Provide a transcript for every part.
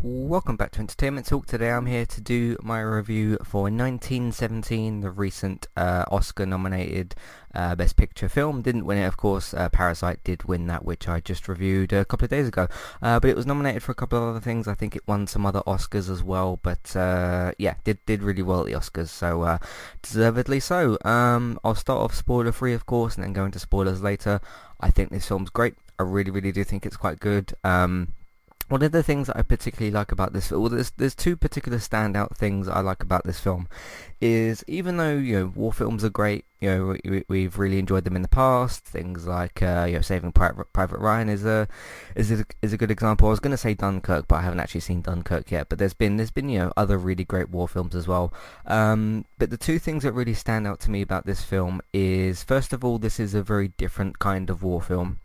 Welcome back to Entertainment Talk. Today I'm here to do my review for 1917, the recent uh, Oscar-nominated uh, Best Picture film. Didn't win it, of course. Uh, Parasite did win that, which I just reviewed a couple of days ago. Uh, but it was nominated for a couple of other things. I think it won some other Oscars as well. But uh, yeah, did did really well at the Oscars, so uh, deservedly so. Um, I'll start off spoiler-free, of course, and then go into spoilers later. I think this film's great. I really, really do think it's quite good. Um, one of the things I particularly like about this, film, well, there's there's two particular standout things I like about this film, is even though you know war films are great, you know we, we've really enjoyed them in the past. Things like uh, you know Saving Private, Private Ryan is a is a, is a good example. I was going to say Dunkirk, but I haven't actually seen Dunkirk yet. But there's been there's been you know other really great war films as well. Um, but the two things that really stand out to me about this film is first of all, this is a very different kind of war film.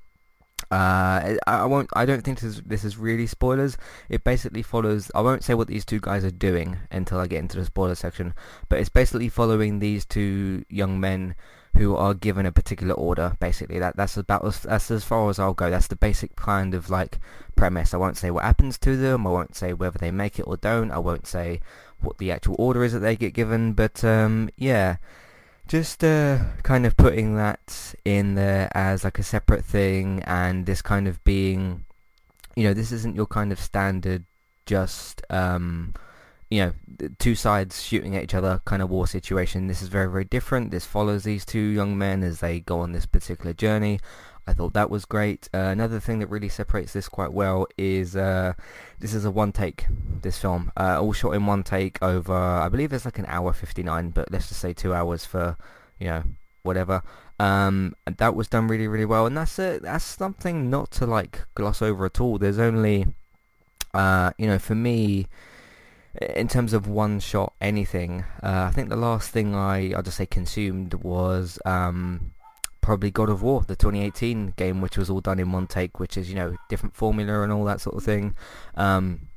Uh, I won't. I don't think this is, this is really spoilers. It basically follows. I won't say what these two guys are doing until I get into the spoiler section. But it's basically following these two young men who are given a particular order. Basically, that that's about as, that's as far as I'll go. That's the basic kind of like premise. I won't say what happens to them. I won't say whether they make it or don't. I won't say what the actual order is that they get given. But um, yeah just uh, kind of putting that in there as like a separate thing and this kind of being you know this isn't your kind of standard just um, you know two sides shooting at each other kind of war situation this is very very different this follows these two young men as they go on this particular journey I thought that was great. Uh, another thing that really separates this quite well is uh, this is a one take, this film. Uh, all shot in one take over, I believe it's like an hour 59, but let's just say two hours for, you know, whatever. Um, that was done really, really well. And that's a, that's something not to like gloss over at all. There's only, uh, you know, for me, in terms of one shot anything, uh, I think the last thing I, I'll just say consumed was um, probably God of War, the 2018 game, which was all done in one take, which is you know different formula and all that sort of thing. Um,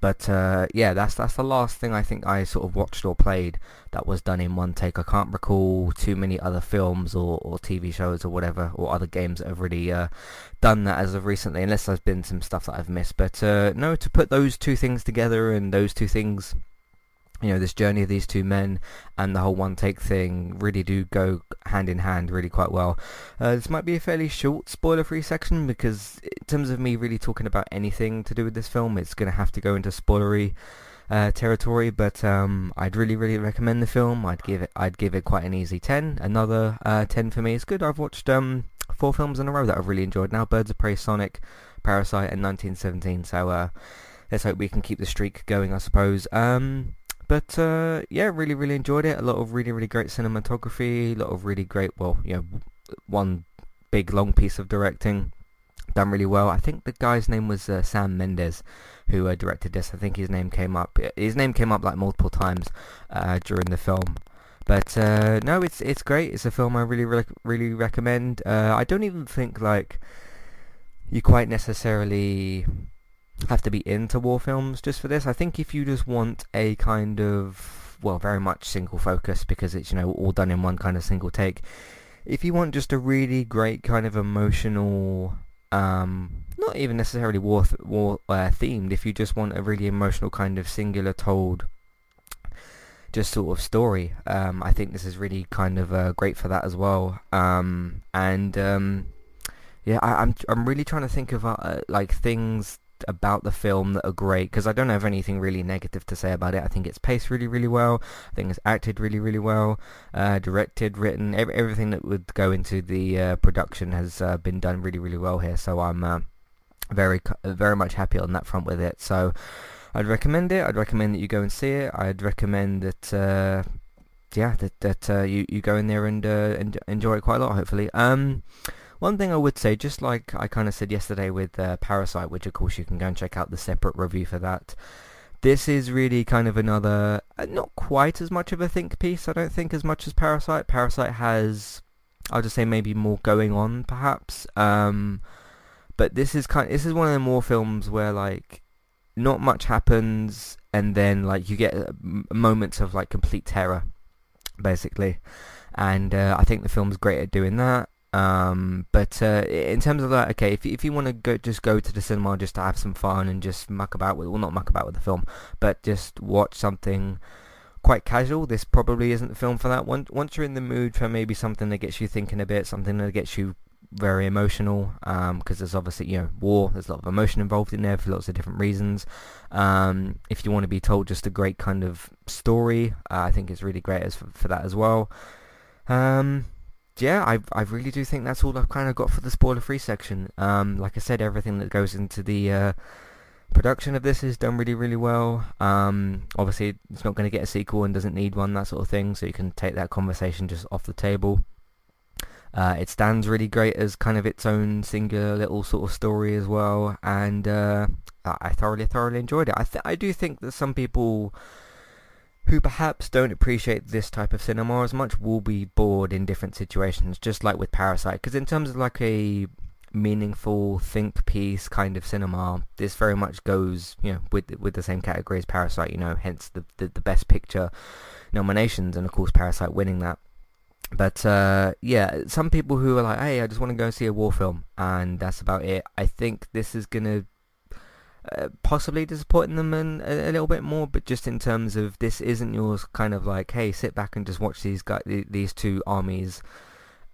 but uh, yeah, that's that's the last thing I think I sort of watched or played that was done in one take. I can't recall too many other films or, or TV shows or whatever or other games that have really uh, done that as of recently, unless there's been some stuff that I've missed. But uh, no, to put those two things together and those two things you know this journey of these two men and the whole one take thing really do go hand in hand really quite well. Uh, this might be a fairly short spoiler free section because in terms of me really talking about anything to do with this film it's going to have to go into spoilery uh, territory but um, I'd really really recommend the film. I'd give it I'd give it quite an easy 10. Another uh, 10 for me. It's good. I've watched um, four films in a row that I've really enjoyed now. Birds of Prey, Sonic, Parasite and 1917 so uh, let's hope we can keep the streak going I suppose. Um, but uh, yeah, really, really enjoyed it. A lot of really, really great cinematography. A lot of really great, well, you know, one big long piece of directing done really well. I think the guy's name was uh, Sam Mendes, who uh, directed this. I think his name came up. His name came up like multiple times uh, during the film. But uh, no, it's it's great. It's a film I really really, really recommend. Uh, I don't even think like you quite necessarily have to be into war films just for this. I think if you just want a kind of, well, very much single focus because it's, you know, all done in one kind of single take. If you want just a really great kind of emotional, um, not even necessarily war, th- war uh, themed, if you just want a really emotional kind of singular told just sort of story, um, I think this is really kind of uh, great for that as well. Um, and um, yeah, I, am I'm, I'm really trying to think of uh, like things about the film that are great because I don't have anything really negative to say about it. I think it's paced really, really well. I think it's acted really, really well. Uh, directed, written, every, everything that would go into the uh, production has uh, been done really, really well here. So I'm uh, very, very much happy on that front with it. So I'd recommend it. I'd recommend that you go and see it. I'd recommend that. Uh, yeah, that that uh, you you go in there and, and enjoy it quite a lot. Hopefully. Um, one thing I would say, just like I kind of said yesterday with uh, Parasite, which of course you can go and check out the separate review for that, this is really kind of another, uh, not quite as much of a think piece, I don't think, as much as Parasite. Parasite has, I'll just say maybe more going on, perhaps. Um, but this is kind, this is one of the more films where like not much happens, and then like you get uh, moments of like complete terror, basically. And uh, I think the film's great at doing that Um, but uh, in terms of that, okay, if if you want to go, just go to the cinema just to have some fun and just muck about with, well, not muck about with the film, but just watch something quite casual. This probably isn't the film for that. Once once you're in the mood for maybe something that gets you thinking a bit, something that gets you very emotional, because um, there's obviously you know war. There's a lot of emotion involved in there for lots of different reasons. Um, if you want to be told just a great kind of story, uh, I think it's really great as for, for that as well. Um, yeah, I I really do think that's all I've kind of got for the spoiler-free section. Um, like I said, everything that goes into the uh, production of this is done really, really well. Um, obviously, it's not going to get a sequel and doesn't need one, that sort of thing, so you can take that conversation just off the table. Uh, it stands really great as kind of its own singular little sort of story as well, and uh, I thoroughly, thoroughly enjoyed it. I, th- I do think that some people who perhaps don't appreciate this type of cinema as much will be bored in different situations, just like with Parasite. Because in terms of like a meaningful think piece kind of cinema, this very much goes, you know, with with the same category as Parasite. You know, hence the the, the Best Picture nominations, and of course Parasite winning that. But uh, yeah, some people who are like, hey, I just want to go see a war film, and that's about it. I think this is gonna uh, possibly disappointing them in, a, a, little bit more, but just in terms of this isn't yours kind of like, hey, sit back and just watch these guys, these two armies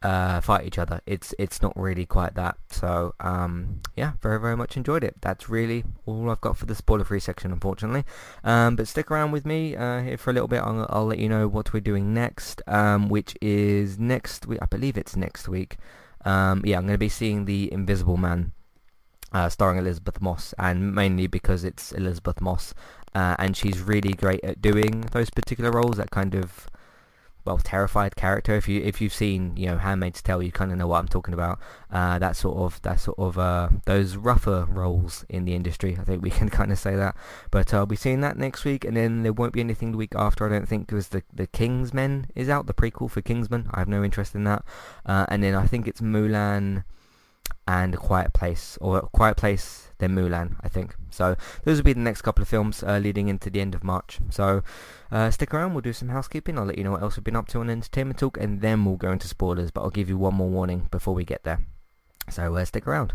uh, fight each other. It's it's not really quite that. So um, yeah, very very much enjoyed it. That's really all I've got for the spoiler-free section, unfortunately. Um, but stick around with me uh, here for a little bit. I'll, I'll let you know what we're doing next, um, which is next week. I believe it's next week. Um, yeah, I'm going to be seeing the Invisible Man uh, starring Elisabeth Moss, and mainly because it's Elisabeth Moss, uh, and she's really great at doing those particular roles. That kind of well, terrified character. If you if you've seen you know Handmaid's Tale, you kind of know what I'm talking about. Uh, that sort of that sort of uh, those rougher roles in the industry. I think we can kind of say that. But I'll be seeing that next week, and then there won't be anything the week after. I don't think because the the King's Man is out, the prequel for Kingsman. I have no interest in that. Uh, and then I think it's Mulan and A Quiet Place, or A Quiet Place, then Mulan, I think. So those will be the next couple of films uh, leading into the end of March. So uh, stick around, we'll do some housekeeping, I'll let you know what else we've been up to on Entertainment Talk, and then we'll go into spoilers, but I'll give you one more warning before we get there. So uh, stick around.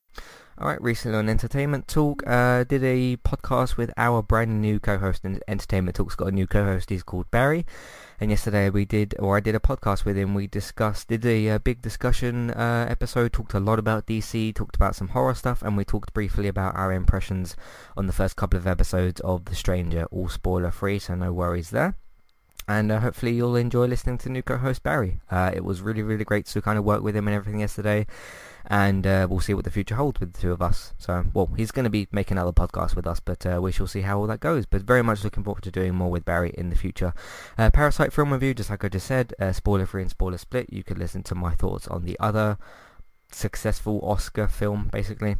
Alright, recently on Entertainment Talk, uh, did a podcast with our brand new co-host, and Entertainment Talk's got a new co-host, he's called Barry, and yesterday we did, or I did a podcast with him, we discussed, did a, a uh, big discussion uh, episode, talked a lot about DC, talked about some horror stuff, and we talked briefly about our impressions on the first couple of episodes of The Stranger, all spoiler free, so no worries there and uh, hopefully you'll enjoy listening to new co-host Barry. Uh, it was really, really great to kind of work with him and everything yesterday, and uh, we'll see what the future holds with the two of us. So, well, he's going to be making another podcast with us, but uh, we shall see how all that goes. But very much looking forward to doing more with Barry in the future. Uh, Parasite film review, just like I just said, uh, spoiler-free and spoiler-split. You could listen to my thoughts on the other successful Oscar film, basically.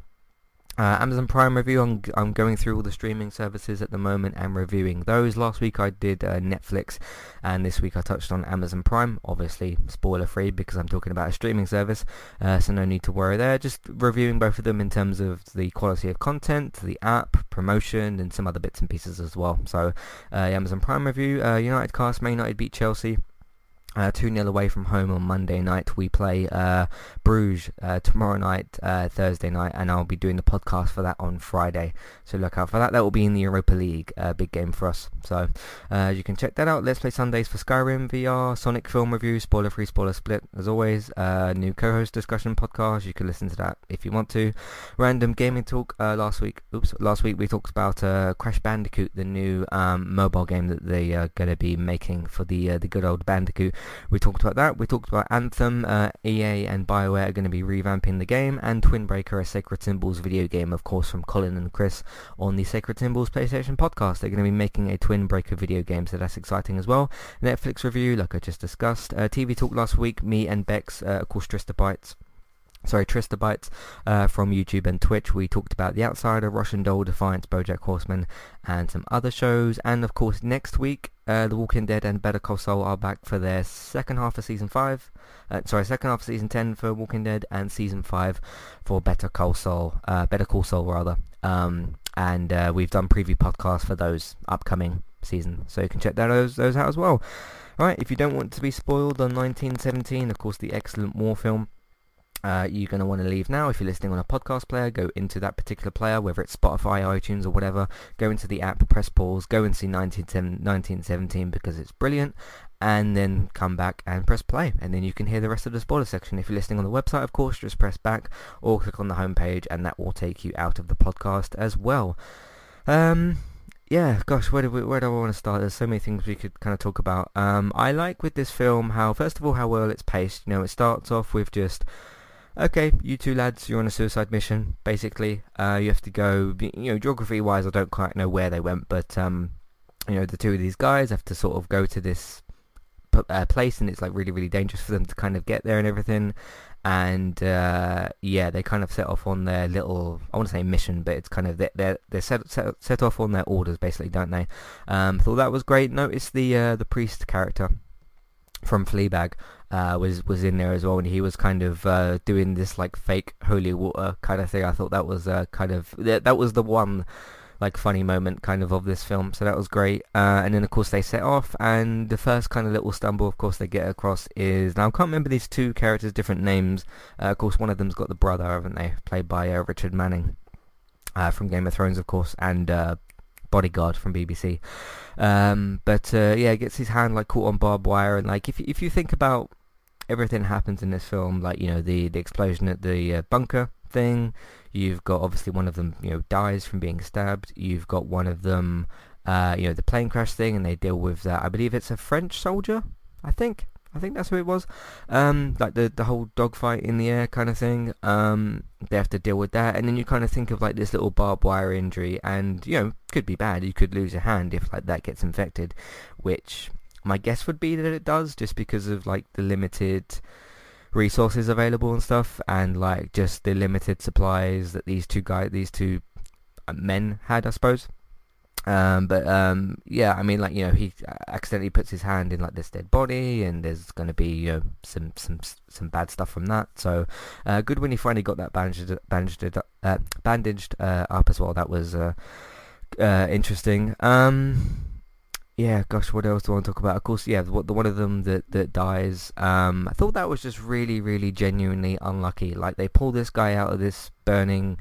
Uh, Amazon Prime review, I'm, I'm going through all the streaming services at the moment and reviewing those. Last week I did uh, Netflix and this week I touched on Amazon Prime. Obviously spoiler free because I'm talking about a streaming service, uh, so no need to worry there. Just reviewing both of them in terms of the quality of content, the app, promotion and some other bits and pieces as well. So uh, Amazon Prime review, uh, United cast, Man United beat Chelsea. Uh, 2-0 away from home on Monday night. We play uh, Bruges uh, tomorrow night, uh, Thursday night, and I'll be doing the podcast for that on Friday. So look out for that. That will be in the Europa League, uh, big game for us. So uh, you can check that out. Let's Play Sundays for Skyrim VR, Sonic film review, spoiler free, spoiler split. As always, new co-host discussion podcast. You can listen to that if you want to. Random gaming talk. last week, oops, last week we talked about Crash Bandicoot, the new um, mobile game that they are going to be making for the the good old Bandicoot. We talked about that. We talked about Anthem. Uh, EA and BioWare are going to be revamping the game, and Twin Breaker, a Sacred Symbols video game, of course, from Colin and Chris on the Sacred Symbols PlayStation podcast. They're going to be making a Twin Breaker video game, so that's exciting as well. Netflix review, like I just discussed. Uh, TV talk last week, me and Bex, uh, of course, Trista Bytes sorry, Tristabytes uh, from YouTube and Twitch. We talked about The Outsider, Russian Doll, Defiance, BoJack Horseman, and some other shows. And of course, next week, uh, The Walking Dead and Better Call Saul are back for their second half of season five. Uh, sorry, second half of season ten for Walking Dead and season five for Better Call Saul. Uh, Better Call Saul rather. Um, and uh, we've done preview podcasts for those upcoming season, so you can check those those out as well. All right, if you don't want to be spoiled on 1917, of course, the excellent war film uh, you're going to want to leave now. If you're listening on a podcast player, go into that particular player, whether it's Spotify, iTunes, or whatever. Go into the app, press pause, go and see 1917 because it's brilliant, and then come back and press play. And then you can hear the rest of the spoiler section. If you're listening on the website, of course, just press back or click on the homepage, and that will take you out of the podcast as well. Um, yeah, gosh, where do we, where do I want to start? There's so many things we could kind of talk about. Um, I like with this film how, first of all, how well it's paced. You know, it starts off with just okay, you two lads, you're on a suicide mission. Basically, uh, you have to go. You know, geography-wise, I don't quite know where they went, but um, you know, the two of these guys have to sort of go to this uh, place, and it's like really, really dangerous for them to kind of get there and everything. And uh, yeah, they kind of set off on their little, I want to say mission, but it's kind of they're they're set set, set off on their orders, basically, don't they? Um, thought that was great. Notice the uh, the priest character from Fleabag uh, was was in there as well, and he was kind of uh, doing this like fake holy water kind of thing. I thought that was uh, kind of that, that was the one like funny moment kind of of this film, so that was great. Uh, and then of course they set off, and the first kind of little stumble, of course, they get across is now I can't remember these two characters' different names. Uh, of course, one of them's got the brother, haven't they? Played by Richard Madden. from Game of Thrones, of course, and bodyguard from BBC. Um, but uh, yeah, gets his hand like caught on barbed wire, and like if if you think about everything happens in this film, like you know the the explosion at the uh, bunker thing. You've got obviously one of them, you know, dies from being stabbed. You've got one of them, uh, you know, the plane crash thing, and they deal with that. I believe it's a French soldier. I think I think that's who it was. Um, like the the whole dogfight in the air kind of thing. Um, they have to deal with that, and then you kind of think of like this little barbed wire injury, and you know, could be bad. You could lose a hand if like that gets infected, which my guess would be that it does, just because of like the limited resources available and stuff, and like just the limited supplies that these two guys, these two uh, men had, I suppose. Um, but um, yeah, I mean, like you know, he accidentally puts his hand in like this dead body, and there's going to be you know, some some some bad stuff from that. So uh, good when he finally got that bandaged bandaged uh, bandaged uh, up as well. That was uh, uh, interesting. Um, yeah, gosh, what else do I want to talk about? Of course, yeah, the, the one of them that that dies. Um, I thought that was just really, really genuinely unlucky. Like they pull this guy out of this burning.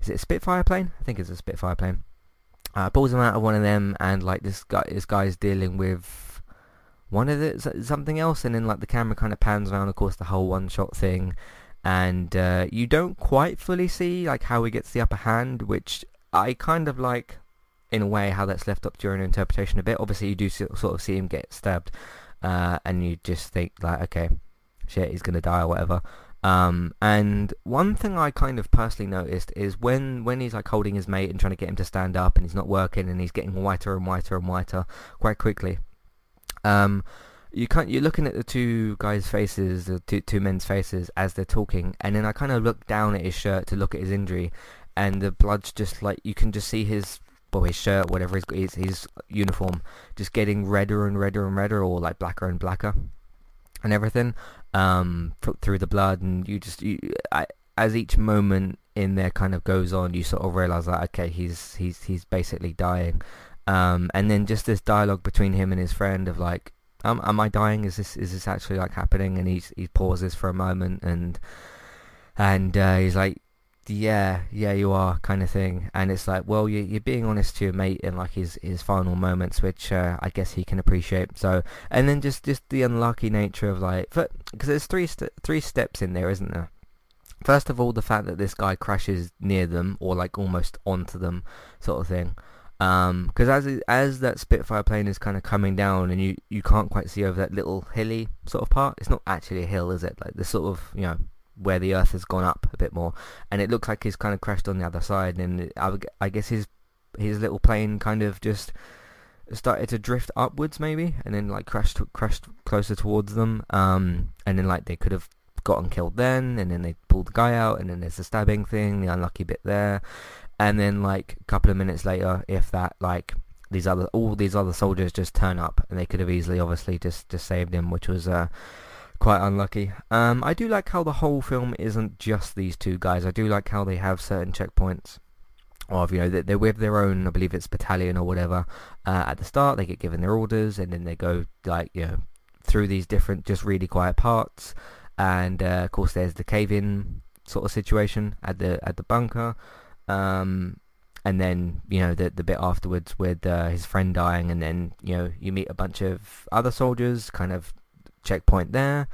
Is it a Spitfire plane? I think it's a Spitfire plane uh, pulls him out of one of them, and like this guy, this guy's dealing with one of the something else, and then like the camera kind of pans around, of course, the whole one-shot thing, and uh, you don't quite fully see like how he gets the upper hand, which I kind of like in a way how that's left up to your own interpretation a bit. Obviously, you do sort of see him get stabbed, uh, and you just think like, okay, shit, he's gonna die or whatever. Um, and one thing I kind of personally noticed is when, when he's like holding his mate and trying to get him to stand up and he's not working and he's getting whiter and whiter and whiter quite quickly. Um, you can't, you're looking at the two guys' faces, the two, two men's faces as they're talking, and then I kind of look down at his shirt to look at his injury, and the blood's just like you can just see his well his shirt whatever his his, his uniform just getting redder and redder and redder or like blacker and blacker and everything um through the blood. And you just you I, as each moment in there kind of goes on you sort of realize that okay he's he's he's basically dying. Um and then just this dialogue between him and his friend of like am I dying? Is this is this actually like happening? And he's he pauses for a moment and and uh, he's like yeah, yeah, you are, kind of thing. And it's like, well, you, you're being honest to your mate in like his his final moments, which uh, I guess he can appreciate. So, and then just just the unlucky nature of like, because there's three st- three steps in there, isn't there? First of all, the fact that this guy crashes near them or like almost onto them, sort of thing. Because um, as as that Spitfire plane is kind of coming down and you, you can't quite see over that little hilly sort of part. It's not actually a hill, is it? Like the sort of you know where the Earth has gone up a bit more, and it looks like he's kind of crashed on the other side, and I, I guess his his little plane kind of just started to drift upwards maybe, and then like crashed crashed closer towards them, um, and then like they could have gotten killed then, and then they pulled the guy out, and then there's the stabbing thing, the unlucky bit there, and then like a couple of minutes later, if that like these other all these other soldiers just turn up, and they could have easily obviously just just saved him, which was uh quite unlucky. Um, I do like how the whole film isn't just these two guys. I do like how they have certain checkpoints of you know they're with their own I believe it's battalion or whatever uh, at the start they get given their orders and then they go like you know through these different just really quiet parts and uh, of course there's the cave-in sort of situation at the at the bunker um, and then you know the the bit afterwards with uh, his friend dying and then you know you meet a bunch of other soldiers kind of checkpoint there.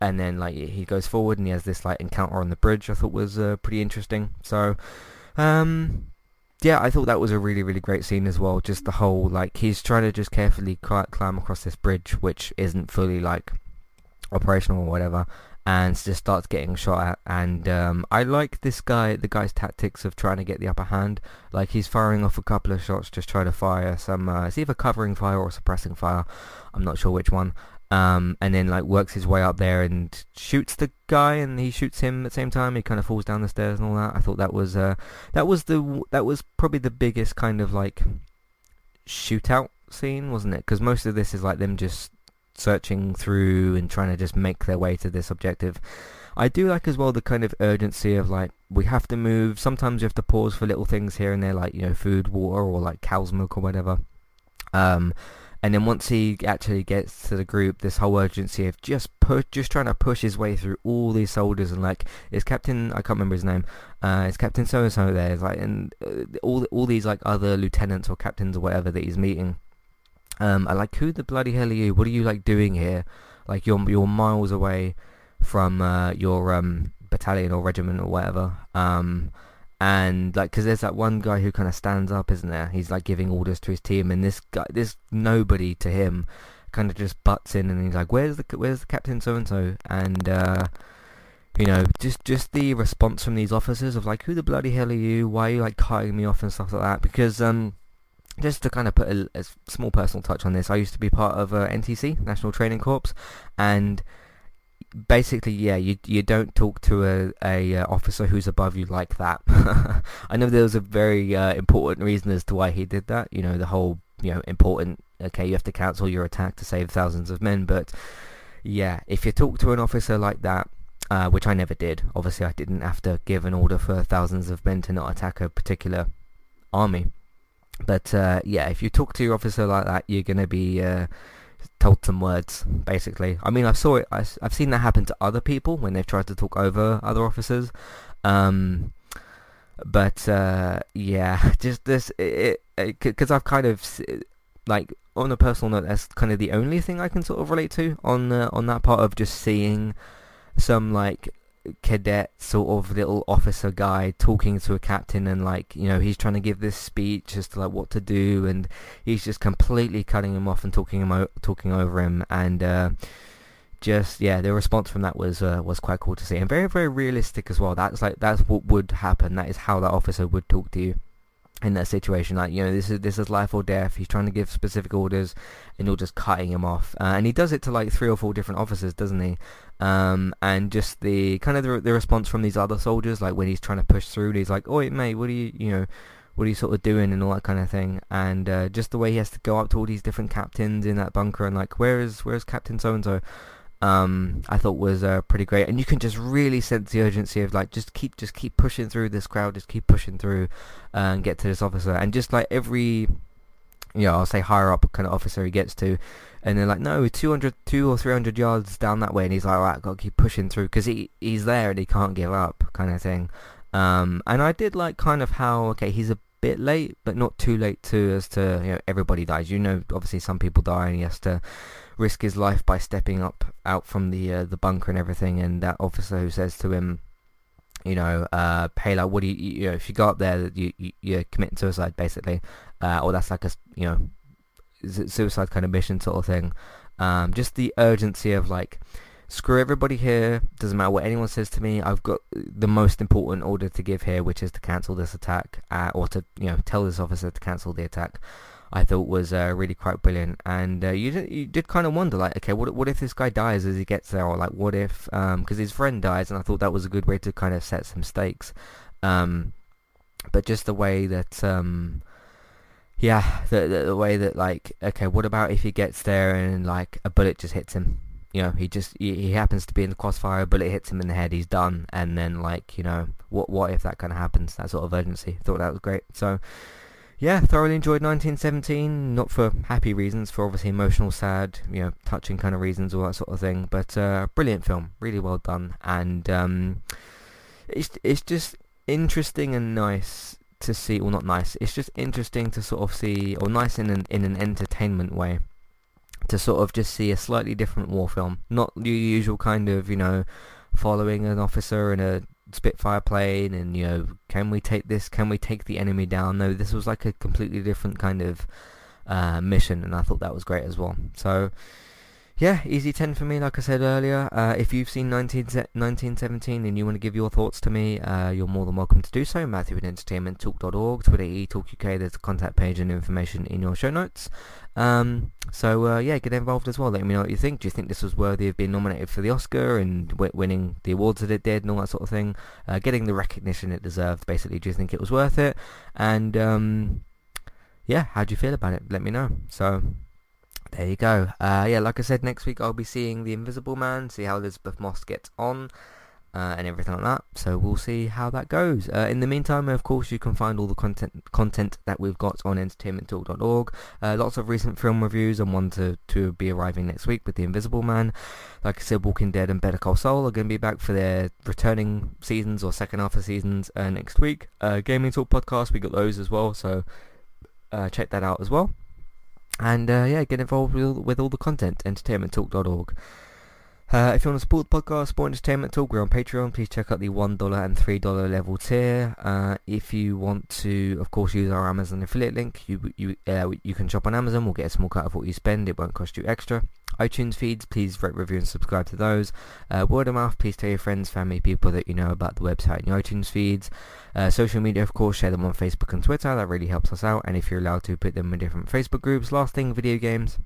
And then like he goes forward and he has this like encounter on the bridge. I thought was uh, pretty interesting. So, um, yeah, I thought that was a really really great scene as well. Just the whole like he's trying to just carefully climb across this bridge, which isn't fully like operational or whatever, and just starts getting shot at. And um, I like this guy, the guy's tactics of trying to get the upper hand. Like he's firing off a couple of shots, just trying to fire some. Uh, it's either covering fire or suppressing fire. I'm not sure which one um, and then like works his way up there and shoots the guy, and he shoots him at the same time. He kind of falls down the stairs and all that. I thought that was uh, that was the that was probably the biggest kind of like shootout scene, wasn't it? Because most of this is like them just searching through and trying to just make their way to this objective. I do like as well the kind of urgency of like we have to move. Sometimes you have to pause for little things here and there, like you know food, water, or like cow's milk or whatever. Um, and then once he actually gets to the group, this whole urgency of just push, just trying to push his way through all these soldiers, and like, is Captain, I can't remember his name, uh, is Captain so and so there, it's like, and uh, all all these like other lieutenants or captains or whatever that he's meeting. Um, I like, who the bloody hell are you? What are you like doing here? Like, you're you're miles away from uh, your um battalion or regiment or whatever. Um, and like because there's that one guy who kind of stands up isn't there? He's like giving orders to his team and this guy this nobody to him kind of just butts in and he's like where's the where's the captain so and so and uh you know just just the response from these officers of like who the bloody hell are you? Why are you like cutting me off? and stuff like that. Because um just to kind of put a, a small personal touch on this, I used to be part of uh, NTC, National Training Corps, and basically, yeah, you you don't talk to a, a uh, officer who's above you like that. I know there was a very uh, important reason as to why he did that. You know, the whole you know important. Okay, you have to cancel your attack to save thousands of men, but yeah, if you talk to an officer like that, uh, which I never did. Obviously, I didn't have to give an order for thousands of men to not attack a particular army. But uh, yeah, if you talk to your officer like that, you're going to be uh, told some words, basically. I mean, I saw it. I, have seen that happen to other people when they've tried to talk over other officers. Um, but uh, yeah, just this, because I've kind of like on a personal note, that's kind of the only thing I can sort of relate to on uh, on that part of just seeing some like cadet sort of little officer guy talking to a captain and like you know he's trying to give this speech as to like what to do and he's just completely cutting him off and talking him o- talking over him and uh, just yeah the response from that was uh, was quite cool to see and very very realistic as well that's like that's what would happen that is how that officer would talk to you in that situation. Like you know, this is this is life or death. He's trying to give specific orders, and you're just cutting him off. Uh, and he does it to like three or four different officers, doesn't he? Um, and just the kind of the, the response from these other soldiers, like when he's trying to push through, he's like, "Oh, mate, what are you, you know?" What are you sort of doing and all that kind of thing, and uh, just the way he has to go up to all these different captains in that bunker and like, where is where is Captain so and so? um, I thought was uh, pretty great, and you can just really sense the urgency of like just keep just keep pushing through this crowd, just keep pushing through, uh, and get to this officer, and just like every, you know, I'll say higher up kind of officer he gets to, and they're like, no, 200, two or three hundred yards down that way, and he's like, alright, got to keep pushing through because he he's there and he can't give up, kind of thing. Um, and I did like kind of how okay, he's a bit late, but not too late too as to you know everybody dies. You know, obviously some people die, and he has to risk his life by stepping up out from the uh, the bunker and everything. And that officer who says to him, you know, uh, hey, like, what do you, you know, if you go up there, you, you you're committing suicide basically, uh, or that's like a you know suicide kind of mission sort of thing. Um, just the urgency of like, screw everybody here. Doesn't matter what anyone says to me. I've got the most important order to give here, which is to cancel this attack, uh, or to you know tell this officer to cancel the attack. I thought was uh, really quite brilliant. And uh, you did, you did kind of wonder, like, okay, what what if this guy dies as he gets there, or like, what if because um, his friend dies? And I thought that was a good way to kind of set some stakes. Um, but just the way that, um, yeah, the, the, the way that like, okay, what about if he gets there and like a bullet just hits him? You know, he just he, he happens to be in the crossfire, a bullet hits him in the head, he's done. And then like, you know, what what if that kind of happens? That sort of urgency. Thought that was great. So yeah, thoroughly enjoyed 1917. Not for happy reasons, for obviously emotional, sad, you know, touching kind of reasons, all that sort of thing. But uh, brilliant film, really well done, and um, it's it's just interesting and nice to see. Well, not nice. It's just interesting to sort of see, or nice in an in an entertainment way, to sort of just see a slightly different war film, not the usual kind of you know following an officer in a Spitfire plane and, you know, can we take this, can we take the enemy down? No, this was like a completely different kind of uh, mission and I thought that was great as well. So, yeah, easy 10 for me, like I said earlier. Uh, if you've seen 19, 1917 and you want to give your thoughts to me, uh, you're more than welcome to do so. Matthew at entertainmenttalk.org, Twitter eTalkUK, there's a contact page and information in your show notes. Um, so, uh, yeah, get involved as well. Let me know what you think. Do you think this was worthy of being nominated for the Oscar and w- winning the awards that it did and all that sort of thing? Uh, getting the recognition it deserved, basically. Do you think it was worth it? And, um, yeah, how do you feel about it? Let me know. So, there you go. Uh, yeah, like I said, next week I'll be seeing The Invisible Man, see how Elisabeth Moss gets on. Uh, and everything like that. So we'll see how that goes. Uh, in the meantime, of course, you can find all the content content that we've got on entertainmenttalk.org. Uh, lots of recent film reviews and one to, to be arriving next week with The Invisible Man. Like I said, Walking Dead and Better Call Saul are going to be back for their returning seasons or second half of seasons uh, next week. Uh, Gaming Talk podcast, we got those as well, so uh, check that out as well. And uh, yeah, get involved with, with all the content, entertainmenttalk.org. Uh, if you want to support the podcast, Sport Entertainment Talk, we're on Patreon. Please check out the $1 and $3 level tier. Uh, if you want to, of course, use our Amazon affiliate link, you you uh, you can shop on Amazon. We'll get a small cut of what you spend. It won't cost you extra. iTunes feeds, please rate, review, and subscribe to those. Uh, word of mouth, please tell your friends, family, people that you know about the website and your iTunes feeds. Uh, social media, of course, share them on Facebook and Twitter. That really helps us out. And if you're allowed to, put them in different Facebook groups. Last thing, video games.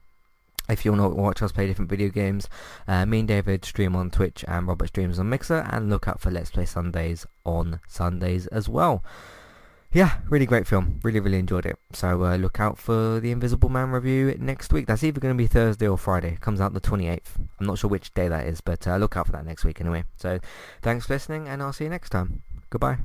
If you want to watch us play different video games, uh, me and David stream on Twitch and Robert streams on Mixer and look out for Let's Play Sundays on Sundays as well. Yeah, really great film. Really, really enjoyed it. So uh, look out for the Invisible Man review next week. That's either going to be Thursday or Friday. It comes out the 28th. I'm not sure which day that is, but uh, look out for that next week anyway. So thanks for listening and I'll see you next time. Goodbye.